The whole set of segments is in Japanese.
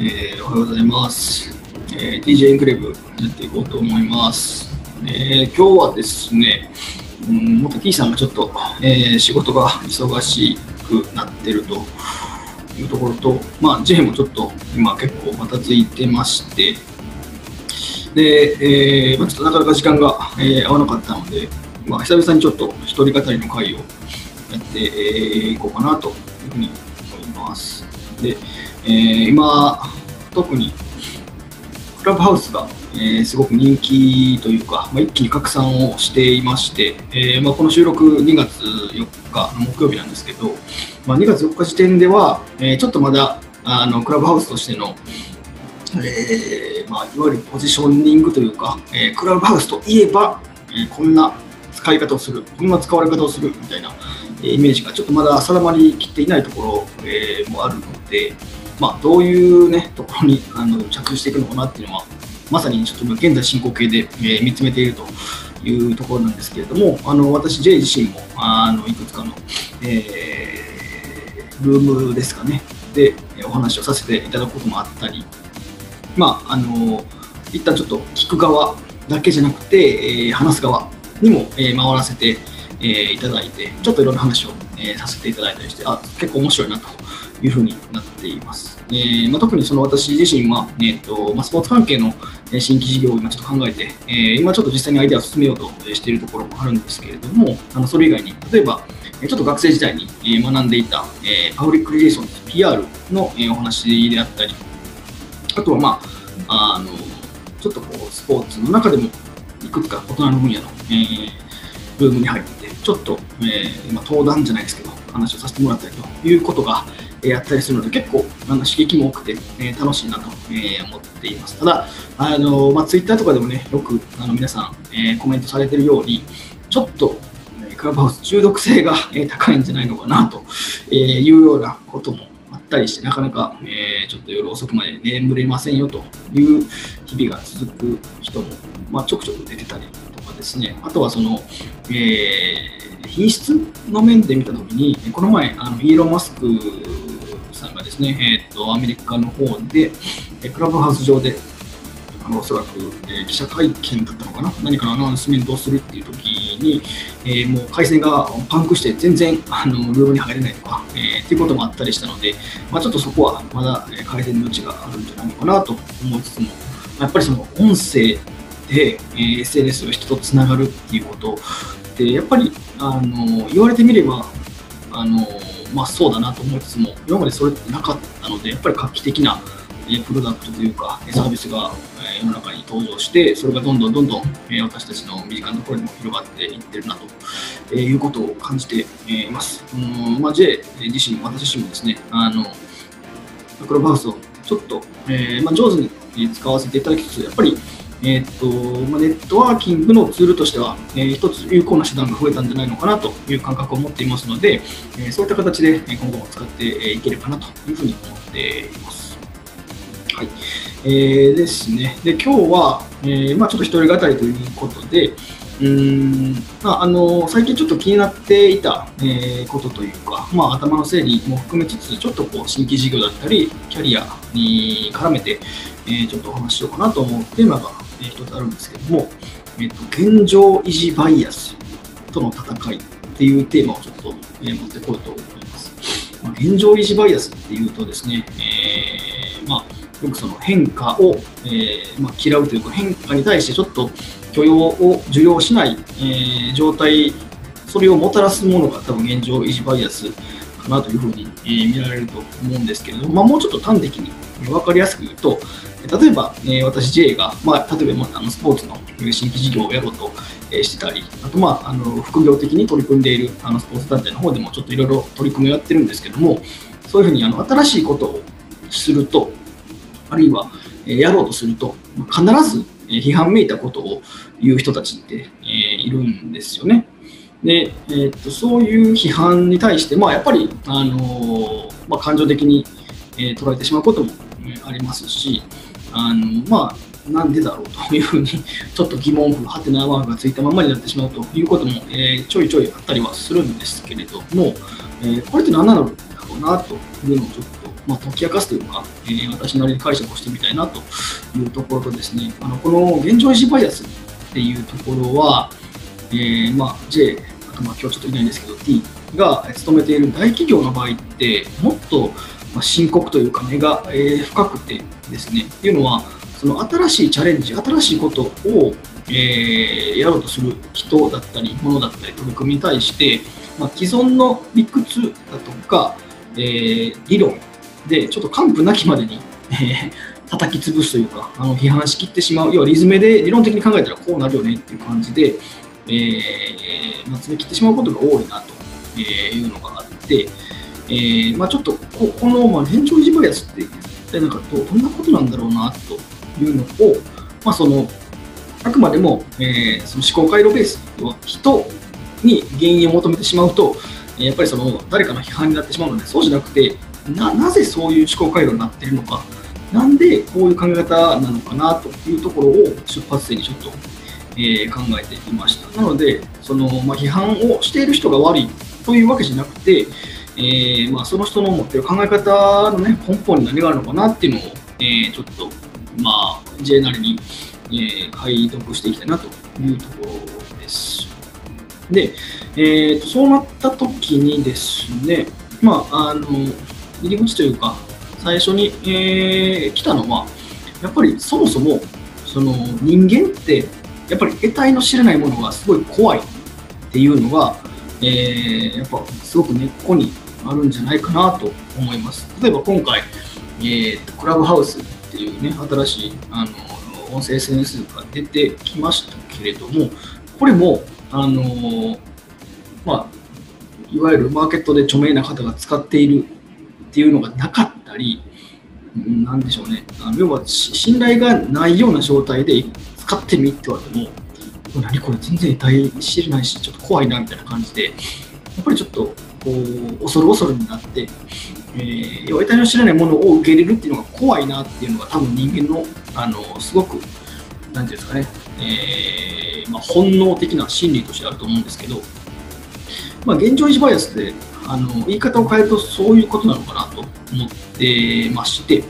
えーおはようございます。えー DJ エンクレーブやっていこうと思います。えー今日はですね、うん、元 T さんがちょっと、えー仕事が忙しくなってるというところと、まあ、J もちょっと今結構またついてまして、で、えーまあ、ちょっとなかなか時間が、えー合わなかったので、まあ、久々にちょっと一人語りの会をやってい、えーこうかなというふうに思います。で、えー今、特にクラブハウスが、えーすごく人気というか、まあ、一気に拡散をしていまして、えーまあ、この収録2月4日の木曜日なんですけど、まあ、2月4日時点では、えーちょっとまだあのクラブハウスとしての、えまあ、いわゆるポジショニングというか、えクラブハウスといえば、えこんな使い方をする、こんな使われ方をするみたいな、えイメージがちょっとまだ定まりきっていないところ、えもあるので、まあ、どういう、ね、ところにあの着地していくのかなっていうのは、まさにちょっと現在進行形で、えー見つめているというところなんですけれども、あの私、J 自身もあのいくつかの、えールームですかね、でお話をさせていただくこともあったり、まあ、あの一旦ちょっと聞く側だけじゃなくて、えー話す側にも、えー回らせて、えーいただいて、ちょっといろんな話を、えーさせていただいたりして、あ結構面白いなというふうになっています。えーまあ、特にその私自身は、えーとまあ、スポーツ関係の新規事業を今ちょっと考えて、えー今ちょっと実際にアイデアを進めようとしているところもあるんですけれども、あのそれ以外に、例えば、ちょっと学生時代に学んでいた、えーパブリックリレーションズ PR のお話であったり、あとは、まあ、あのちょっとこうスポーツの中でもいくつか異なる分野の、えールームに入って、ちょっと、えー今登壇じゃないですけど、話をさせてもらったりということが、やったりするので、結構あの刺激も多くて、え楽しいなと、え思っています。ただ、あのまあ、ツイッターとかでもね、よくあの皆さん、えコメントされてるように、ちょっと、クラブハウス中毒性が、高いんじゃないのかなと、いうようなこともあったりして、なかなか、えーちょっと夜遅くまで眠れませんよという日々が続く人も、ま、ちょくちょく出てたりとかですね、あとはその、えー品質の面で見たときに、この前、あのイーロン・マスクですね、えー、とアメリカの方で、えクラブハウス上で、あのおそらく、えー記者会見だったのかな、何かのアナウンスメントをするっていうときに、えーもう回線がパンクして全然あのルームに入れないとか、えーっていうこともあったりしたので、まあ、ちょっとそこはまだ改善の余地があるんじゃないのかなと思いつつも、やっぱりその音声で、えー SNS の人とつながるっていうことで、やっぱりあの言われてみれば、あのまあ、そうだなと思いつつも、今までそれってなかったので、やっぱり画期的な、えプロダクトというか、えサービスが、え世の中に登場して、それがどんどんどんどん、え私たちの身近なところにも広がっていってるなと、えいうことを感じています。うんまあ、J 自身、私自身もですね、あのクラブハウスをちょっと、えーまあ、上手に使わせていただきつつ、やっぱり、えーっとまあ、ネットワーキングのツールとしては、えー一つ有効な手段が増えたんじゃないのかなという感覚を持っていますので、えーそういった形でえ今後も使っていければなというふうに思っています。はいえーですね、で今日は、えーまあ、ちょっと一人語りということで、うんまあ、あの最近ちょっと気になっていた、えーことというか、まあ、頭の整理も含めつつ、ちょっとこう新規事業だったり、キャリアに絡めて、えーちょっとお話ししようかなと思うテーマが、えー一つあるんですけども、えーと、現状維持バイアスとの戦いっていうテーマをちょっと、えー持ってこようと思います。まあ、現状維持バイアスっていうとですね、えーまあ、よくその変化を、えーまあ、嫌うというか変化に対してちょっと許容を受容しない、えー状態それをもたらすものが多分現状維持バイアスかなというふうに、えー見られると思うんですけれども、まあ、もうちょっと端的に分かりやすく言うと例えば、え私 J が、まあ、例えば、まあ、あのスポーツの新規事業をやろうと、えしてたりあと、まあ、あの副業的に取り組んでいるあのスポーツ団体の方でもちょっといろいろ取り組みをやってるんですけどもそういうふうにあの新しいことをするとあるいは、えやろうとすると、必ず、批判めいたことを言う人たちって、えいるんですよね。で、えーっとそういう批判に対して、まあ、やっぱり、あのーまあ、感情的に、え捉えてしまうことも、ありますし、あのまあ、なんでだろうというふうに、ちょっと疑問符、はてなマークがついたままになってしまうということも、えーちょいちょいあったりはするんですけれども、えーこれって何なのだろうなというのをちょっと、まあ、解き明かすというか、えー、私なりに解釈をしてみたいなというところとですね、あのこの現状維持バイアスっていうところは、えー、まあ、J、あとまあ今日ちょっといないんですけど、T が勤めている大企業の場合って、もっとま深刻というか根が、え深くてですね、っていうのは、その新しいチャレンジ、新しいことを、えー、やろうとする人だったり、ものだったり、取り組みに対して、まあ、既存の理屈だとか、えー、理論でちょっと完膚なきまでに、えー、叩き潰すというか、あの批判しきってしまう、要はリズムで理論的に考えたらこうなるよねっていう感じで、えーまあ、詰め切ってしまうことが多いなというのがあって、えーまあ、ちょっとここの、まあ、現状維持バイアスって一体なんかどどんなことなんだろうなというのを、まあ、そのあくまでも、えー、その思考回路ベースは人に原因を求めてしまうと、やっぱりその誰かの批判になってしまうので、そうじゃなくて、ななぜそういう思考回路になっているのか、なんでこういう考え方なのかなというところを出発点にちょっと、えー、考えてみました。なので、そのまあ、批判をしている人が悪いというわけじゃなくて、えー、まあ、その人の持ってる考え方の、ね、根本に何があるのかなっていうのを、えー、ちょっと、まあ、J なりに、え解読していきたいなというところです。で、えー、そうなった時にですね、まあ、あの、入り口というか、最初に、えー、来たのは、やっぱりそもそも、その人間って、やっぱり得体の知れないものがすごい怖いっていうのが、えー、やっぱすごく根っこにあるんじゃないかなと思います。例えば今回、えー、クラブハウスっていうね、新しいあの音声 SNS が出てきましたけれども、これもあのー、まあ、いわゆるマーケットで著名な方が使っているっていうのがなかったり、なんでしょうね、あ要は信頼がないような状態で使ってみって言われても、何これ全然体知れないし、ちょっと怖いなみたいな感じで、やっぱりちょっとこう恐る恐るになって、えー、得体の知らないものを受け入れるっていうのが怖いなっていうのが多分人間のあのすごく、なんていうんですかね、えーまあ、本能的な心理としてあると思うんですけど、まあ、現状維持バイアスであの言い方を変えるとそういうことなのかなと思ってまして、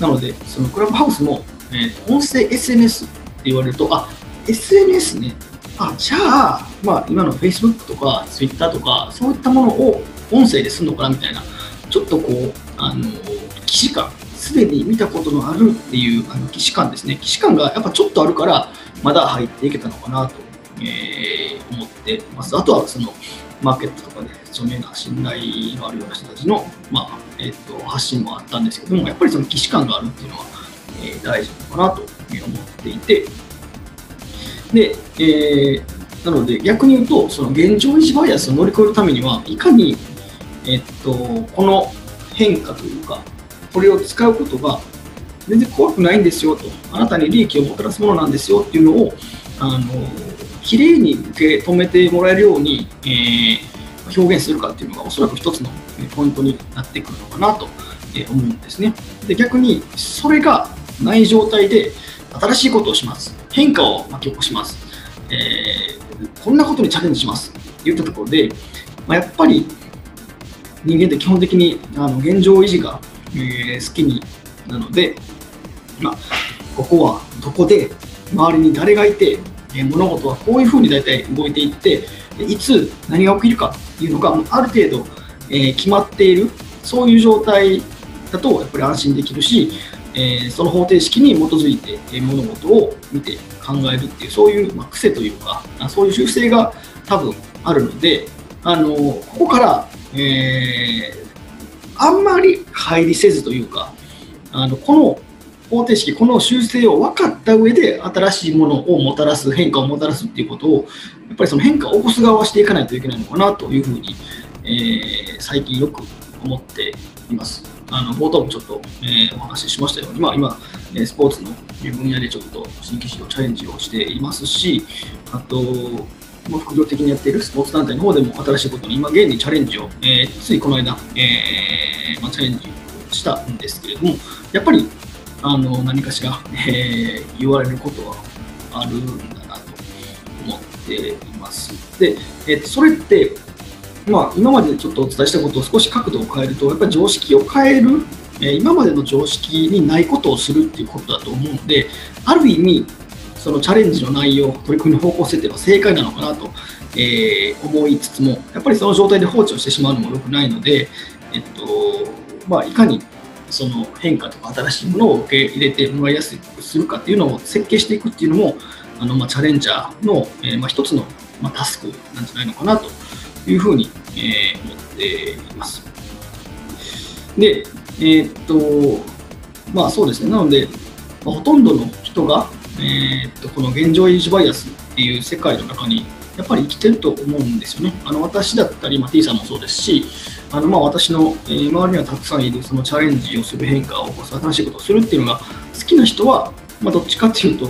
なので、そのクラブハウスも、えー、音声 SNS って言われると、あ SNS ね、あじゃあ、まあ、今の Facebook とか Twitter とか、そういったものを音声でするのかなみたいな、ちょっとこう、あの既視感、すでに見たことのあるっていうあの既視感ですね、既視感がやっぱちょっとあるから、まだ入っていけたのかなと、えー、思ってます。あとはそのマーケットとかで著名な信頼のあるような人たちの、まあえーと、発信もあったんですけども、やっぱりその既視感があるっていうのは、えー、大事なのかなと思っていて、で、えー、なので逆に言うと、その現状維持バイアスを乗り越えるためには、いかに、えっ、と、この変化というか、これを使うことが全然怖くないんですよと、あなたに利益をもたらすものなんですよっていうのを、あの綺麗に受け止めてもらえるように、えー、表現するかっていうのがおそらく一つのポイントになってくるのかなと思うんですね。で逆にそれがない状態で新しいことをします。変化を巻き起こします。こんなことにチャレンジします。って言ったところで、まあ、やっぱり人間って基本的にあの現状維持が、えー、好きになので、まあ、ここはどこで周りに誰がいて、え物事はこういうふうに大体動いていっていつ何が起きるかっていうのがある程度、え決まっているそういう状態だとやっぱり安心できるし、えその方程式に基づいて、え物事を見て考えるっていうそういう、ま癖というかそういう習性が多分あるのであのここから、えー、あんまり乖離せずというかあのこの方程式、この修正を分かった上で新しいものをもたらす、変化をもたらすっていうことを、やっぱりその変化を起こす側はしていかないといけないのかなというふうに、えー、最近よく思っています。あの冒頭もちょっと、えー、お話ししましたように、まあ、今、スポーツの分野でちょっと新規市場チャレンジをしていますし、あと、副業的にやっているスポーツ団体の方でも新しいことに今現にチャレンジを、えー、ついこの間、えーまあ、チャレンジをしたんですけれども、やっぱりあの何かしら、えー、言われることはあるんだなと思っています。で、えー、それって、まあ、今までちょっとお伝えしたことを少し角度を変えると、やっぱり常識を変えるえ今までの常識にないことをするっていうことだと思うので、ある意味、そのチャレンジの内容、取り組みの方向性っていうのは正解なのかなと、えー、思いつつも、やっぱりその状態で放置をしてしまうのも良くないので、えっとまあ、いかにその変化とか新しいものを受け入れてもらいやすくするかっていうのを設計していくっていうのも、あのまあ、チャレンジャーの、えー、まあ、一つの、まあ、タスクなんじゃないのかなというふうに、えー、思っています。で、えー、っと、まあそうですね、なので、まあ、ほとんどの人が、えー、っとこの現状維持バイアスっていう世界の中にやっぱり生きてると思うんですよね。あの私だったり、まあ、T さんもそうですし、あのまあ私の、え、周りにはたくさんいるそのチャレンジをする変化を起こす新しいことをするっていうのが好きな人は、まあ、どっちかっていうと、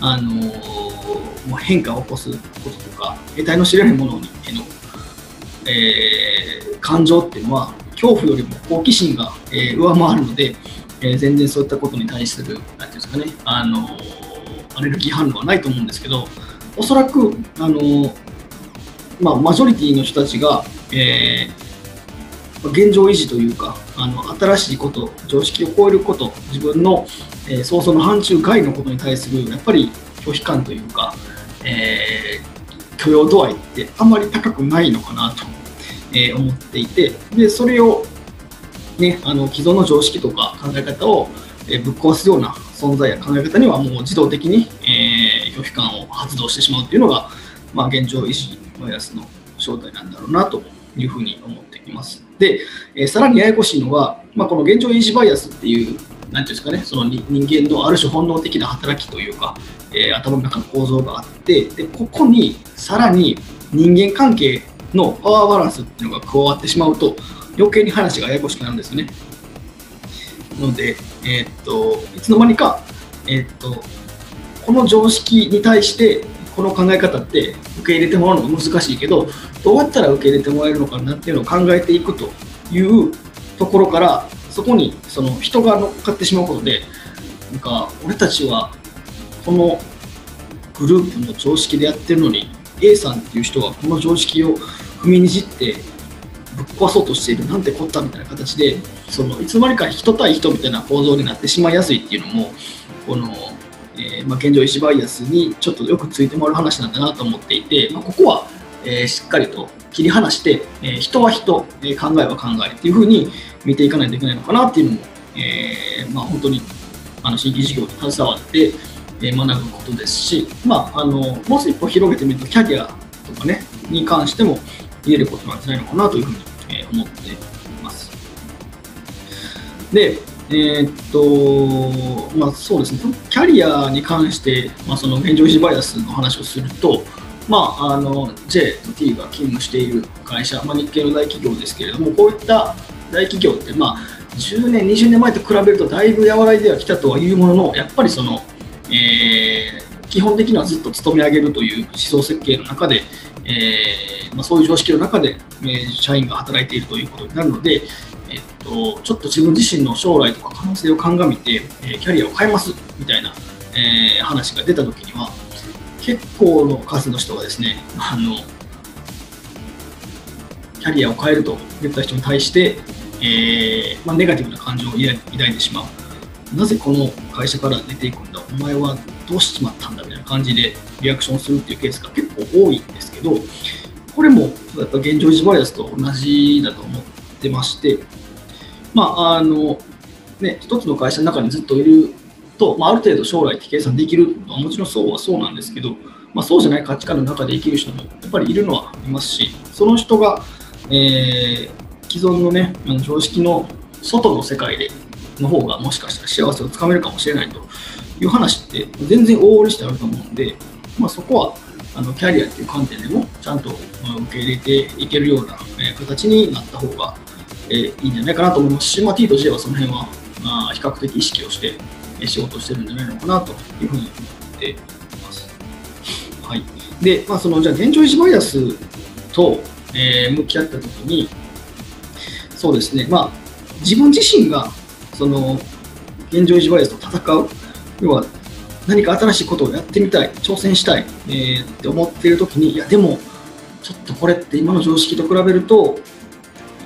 あのー、変化を起こすこととか、得体の知れないものにへの、えー、感情っていうのは恐怖よりも好奇心が、えー、上回るので、えー、全然そういったことに対する、なんていうんですかね、あのアレルギー反応はないと思うんですけど、おそらく、あのまあ、マジョリティの人たちが、えー、現状維持というか、あの新しいこと、常識を超えること、自分の、えー、想像の範疇外のことに対する、やっぱり拒否感というか、えー、許容度合いってあんまり高くないのかなとえ、思っていてでそれを、ね、あの既存の常識とか考え方を、えぶっ壊すような存在や考え方にはもう自動的に、えー、拒否感を発動してしまうというのが、まあ、現状維持バイアスの正体なんだろうなというふうに思っています。で、えー、さらにややこしいのは、まあ、この現状維持バイアスっていう、なんていうんですかね、その人間のある種本能的な働きというか、えー、頭の中の構造があって、でここにさらに人間関係のパワーバランスっていうのが加わってしまうと余計に話がややこしくなるんですよね。ので、えー、っといつの間にか、えー、っとこの常識に対してこの考え方って受け入れてもらうのが難しいけどどうやったら受け入れてもらえるのかなっていうのを考えていくというところからそこにその人が乗っかってしまうことでなんか俺たちはこのグループの常識でやってるのに A さんっていう人がこの常識を踏みにじってぶっ壊そうとしているなんてこったみたいな形でそのいつの間にか人対人みたいな構造になってしまいやすいっていうのもこの、えー、まあ、現状石バイアスにちょっとよくついてもらう話なんだなと思っていて、まあ、ここは、えー、しっかりと切り離して、えー、人は人、え考えは考えっていうふうに見ていかないといけないのかなっていうのも、えまあ、本当にあの新規事業に携わって学ぶことですし、まあ、あのもう一歩広げてみるとキャリアとかねに関しても言えることなんじゃないのかなというふうに、え思っています。で、えー、っと、まあそうですね、キャリアに関して、まあ、その現状維持バイアスの話をすると、まあ、あの J と T が勤務している会社、まあ、日系の大企業ですけれども、こういった大企業って、まあ、10年、20年前と比べるとだいぶ和らいではきたとはいうものの、やっぱりその、えー、基本的にはずっと勤め上げるという思想設計の中で、えーまあ、そういう常識の中で、えー、社員が働いているということになるので、えっと、ちょっと自分自身の将来とか可能性を鑑みて、えー、キャリアを変えますみたいな、えー、話が出たときには、結構の数の人がですね、あのキャリアを変えると言った人に対して、えーまあ、ネガティブな感情を抱いてしまう。なぜこの会社から出ていくんだ、お前はどうしちまったんだ？みたいな感じでリアクションするっていうケースが結構多いんですけど、これもやっぱ現状維持バイアスと同じだと思ってまして、まあ、あの、ね、一つの会社の中にずっといると、まあ、ある程度将来って計算できるのはもちろんそうはそうなんですけど、まあ、そうじゃない価値観の中で生きる人もやっぱりいるのはいますし、その人が、えー、既存のね、あの常識の外の世界での方がもしかしたら幸せをつかめるかもしれないという話って全然往々にしてあると思うんで、まあ、そこはあのキャリアっていう観点でもちゃんと受け入れていけるような、え形になった方が、えいいんじゃないかなと思いますし、まあ、T と J はその辺は、まあ、比較的意識をして仕事をしてるんじゃないのかなというふうに思っています。はい、で、まあ、そのじゃあ現状維持バイアスと、え、向き合ったときに、そうですね、まあ、自分自身がその現状維持バイアスと戦う、要は何か新しいことをやってみたい、挑戦したい、えー、って思っているときに、いや、でも、ちょっとこれって今の常識と比べると、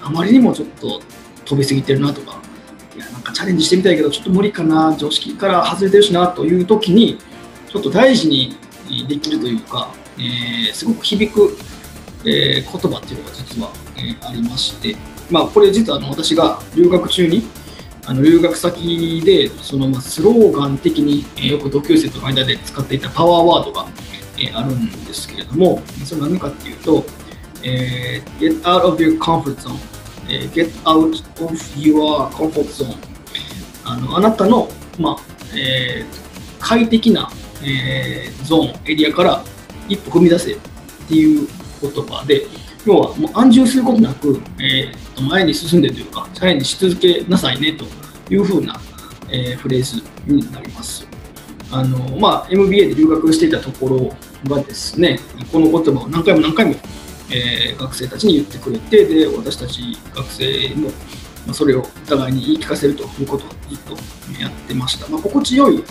あまりにもちょっと飛びすぎてるなとか、いやなんかチャレンジしてみたいけどちょっと無理かな常識から外れてるしなという時にちょっと大事にできるというか、えー、すごく響く、えー、言葉っていうのが実は、えー、ありまして、まあ、これ実はあの私が留学中にあの留学先でそのまあスローガン的に、よく同級生との間で使っていたパワーワードが、あるんですけれどもそれは何かっていうと、えー、get out of your comfort zone、え get out of your comfort zone あのあなたの、まあえー、快適な、えー、ゾーンエリアから一歩踏み出せっていう言葉で要はもう安住することなく、えー、前に進んでというかチャレンジし続けなさいねというふうな、えー、フレーズになります。あのまあ、MBA で留学していたところがですねこの言葉を何回も何回も、えー、学生たちに言ってくれてで私たち学生もまそれをお互いに言い聞かせるということをずっとやってました、まあ、心地よい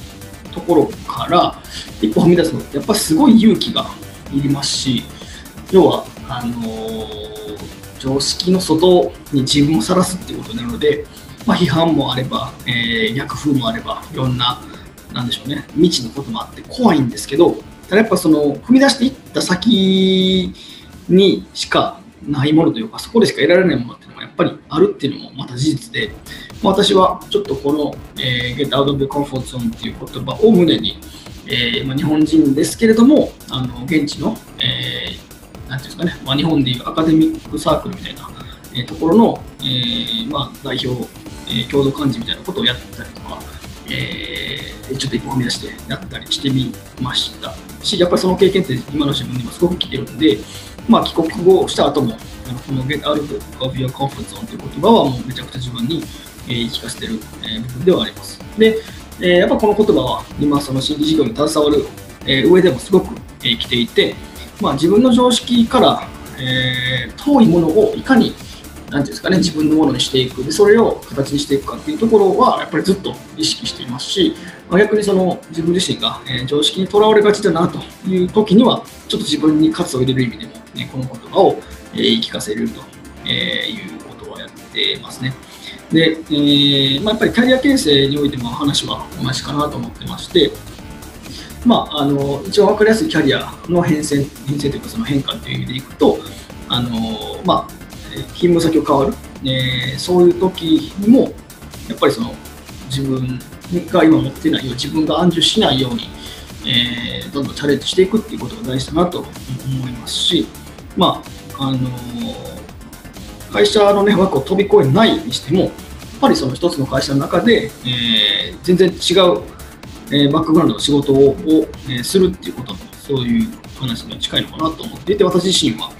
ところから一歩踏み出すのってやっぱすごい勇気がいりますし要はあのー、常識の外に自分をさらすっていうことなので、まあ、批判もあれば、えー、逆風もあればいろんななんでしょうね未知のこともあって怖いんですけどただやっぱその踏み出していった先にしかないものというかそこでしか得られないものっていうのがやっぱりあるっていうのもまた事実で、まあ、私はちょっとこの、えー、Get Out of the Comfort Zone っていう言葉を胸に、えーまあ、日本人ですけれどもあの現地の、えーなんていうんですかね、まあ、日本でいうアカデミックサークルみたいな、えー、ところの、えー、まあ、代表、えー、共同幹事みたいなことをやってたりとか、えー、ちょっと一歩踏み出してやったりしてみましたし、やっぱりその経験って今の自分にもすごく来てるんで、まあ、帰国後した後も、あのこの Get Out of Your Comfort Zone という言葉はもうめちゃくちゃ自分に、えー、言い聞かせてる、えー、部分ではあります。で、えー、やっぱこの言葉は今その新規事業に携わる、えー、上でもすごく、えー、来ていて、まあ、自分の常識から、えー、遠いものをいかになんていうんですかね、自分のものにしていくで、それを形にしていくかっていうところは、やっぱりずっと意識していますし、まあ、逆にその自分自身が、えー、常識にとらわれがちだなという時には、ちょっと自分に喝を入れる意味でも、ね、この言葉を、えー、言い聞かせると、えいうことをやってますね。で、えーまあ、やっぱりキャリア形成においても話は同じかなと思ってまして、まあ、あの一番分かりやすいキャリアの変遷変遷というかその変化という意味でいくとあの、まあ、勤務先を変わる、えー、そういう時にもやっぱりその自分が今持ってないよう自分が安住しないように、えー、どんどんチャレンジしていくっていうことが大事だなと思いますし、まああの会社の、ね、枠を飛び越えないにしてもやっぱりその一つの会社の中で、えー、全然違うえー、バックグラウンドの仕事をを、えー、するっていうこともそういう話に近いのかなと思って。いて私自身は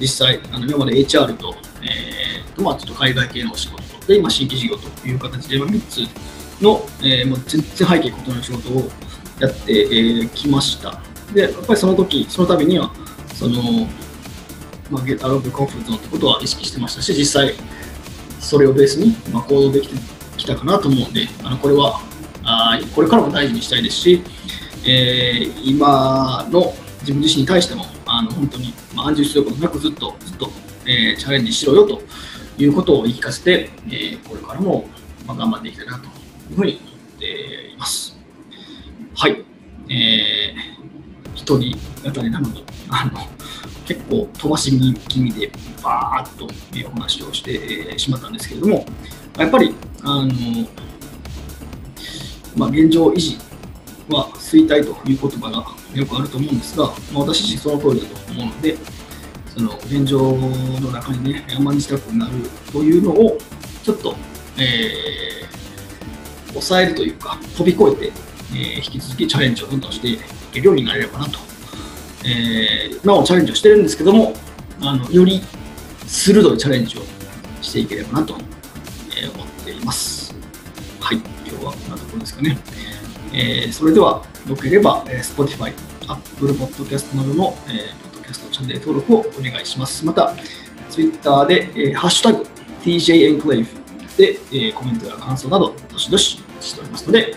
実際あの今まで HR と,、えーとまあ、ちょっと海外系のお仕事で今新規事業という形で、まあ、3つの、えー、もう全然背景異なる仕事をやってき、えー、ました。でやっぱりその時その度にはその、まあ、Get Out of the Comfort Zone ってことは意識してましたし実際それをベースに、まあ、行動できてきたかなと思うんであのこれはあこれからも大事にしたいですし、えー、今の自分自身に対してもあの本当に、まあ、安住することなくずっとずっと、えー、チャレンジしろよということを言い聞かせて、えー、これからも、まあ、頑張っていきたいなというふうに思っています。はい。えー、一人語りなのに、あの、結構飛ばし気味でバーッとお話をしてしまったんですけれども、やっぱり、あの、まあ、現状維持は衰退という言葉がよくあると思うんですが、まあ、私自身その通りだと思うので、その現状の中にね、山にしたくなるというのを、ちょっと、えー、抑えるというか、飛び越えて、えー、引き続きチャレンジをどんどんしていけるようになれればなと。えー、なおチャレンジをしてるんですけども、あのより鋭いチャレンジをしていければなと、思っています。はい。はこんなところですかね。えー、それでは、よければ、えー、Spotify、Apple Podcast などの、えー、ポッドキャストチャンネル登録をお願いします。また、Twitter で、えー、ハッシュタグ TJ Enclave で、えー、コメントや感想など、どしどししておりますので、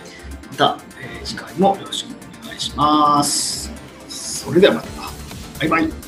また、えー、次回もよろしくお願いします。それではまた。バイバイ。